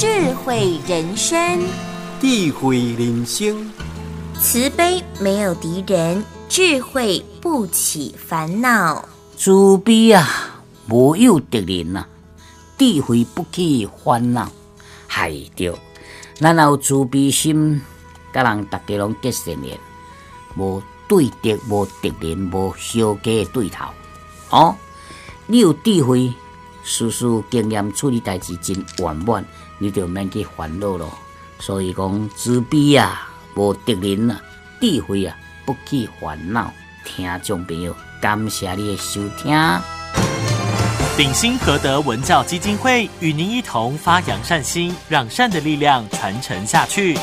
智慧人生，智慧人生，慈悲没有敌人，智慧不起烦恼。慈悲啊，无有敌人呐，智慧不起烦恼。系着，咱有慈悲心，甲人大家拢结善缘，无对敌，无敌人，无小家对头。哦，你有智慧，事事经验处理代志真圆满，你就免去烦恼咯。所以讲，慈悲啊，无敌人啊，智慧啊，不去烦恼。听众朋友，感谢你的收听。鼎新和德文教基金会与您一同发扬善心，让善的力量传承下去。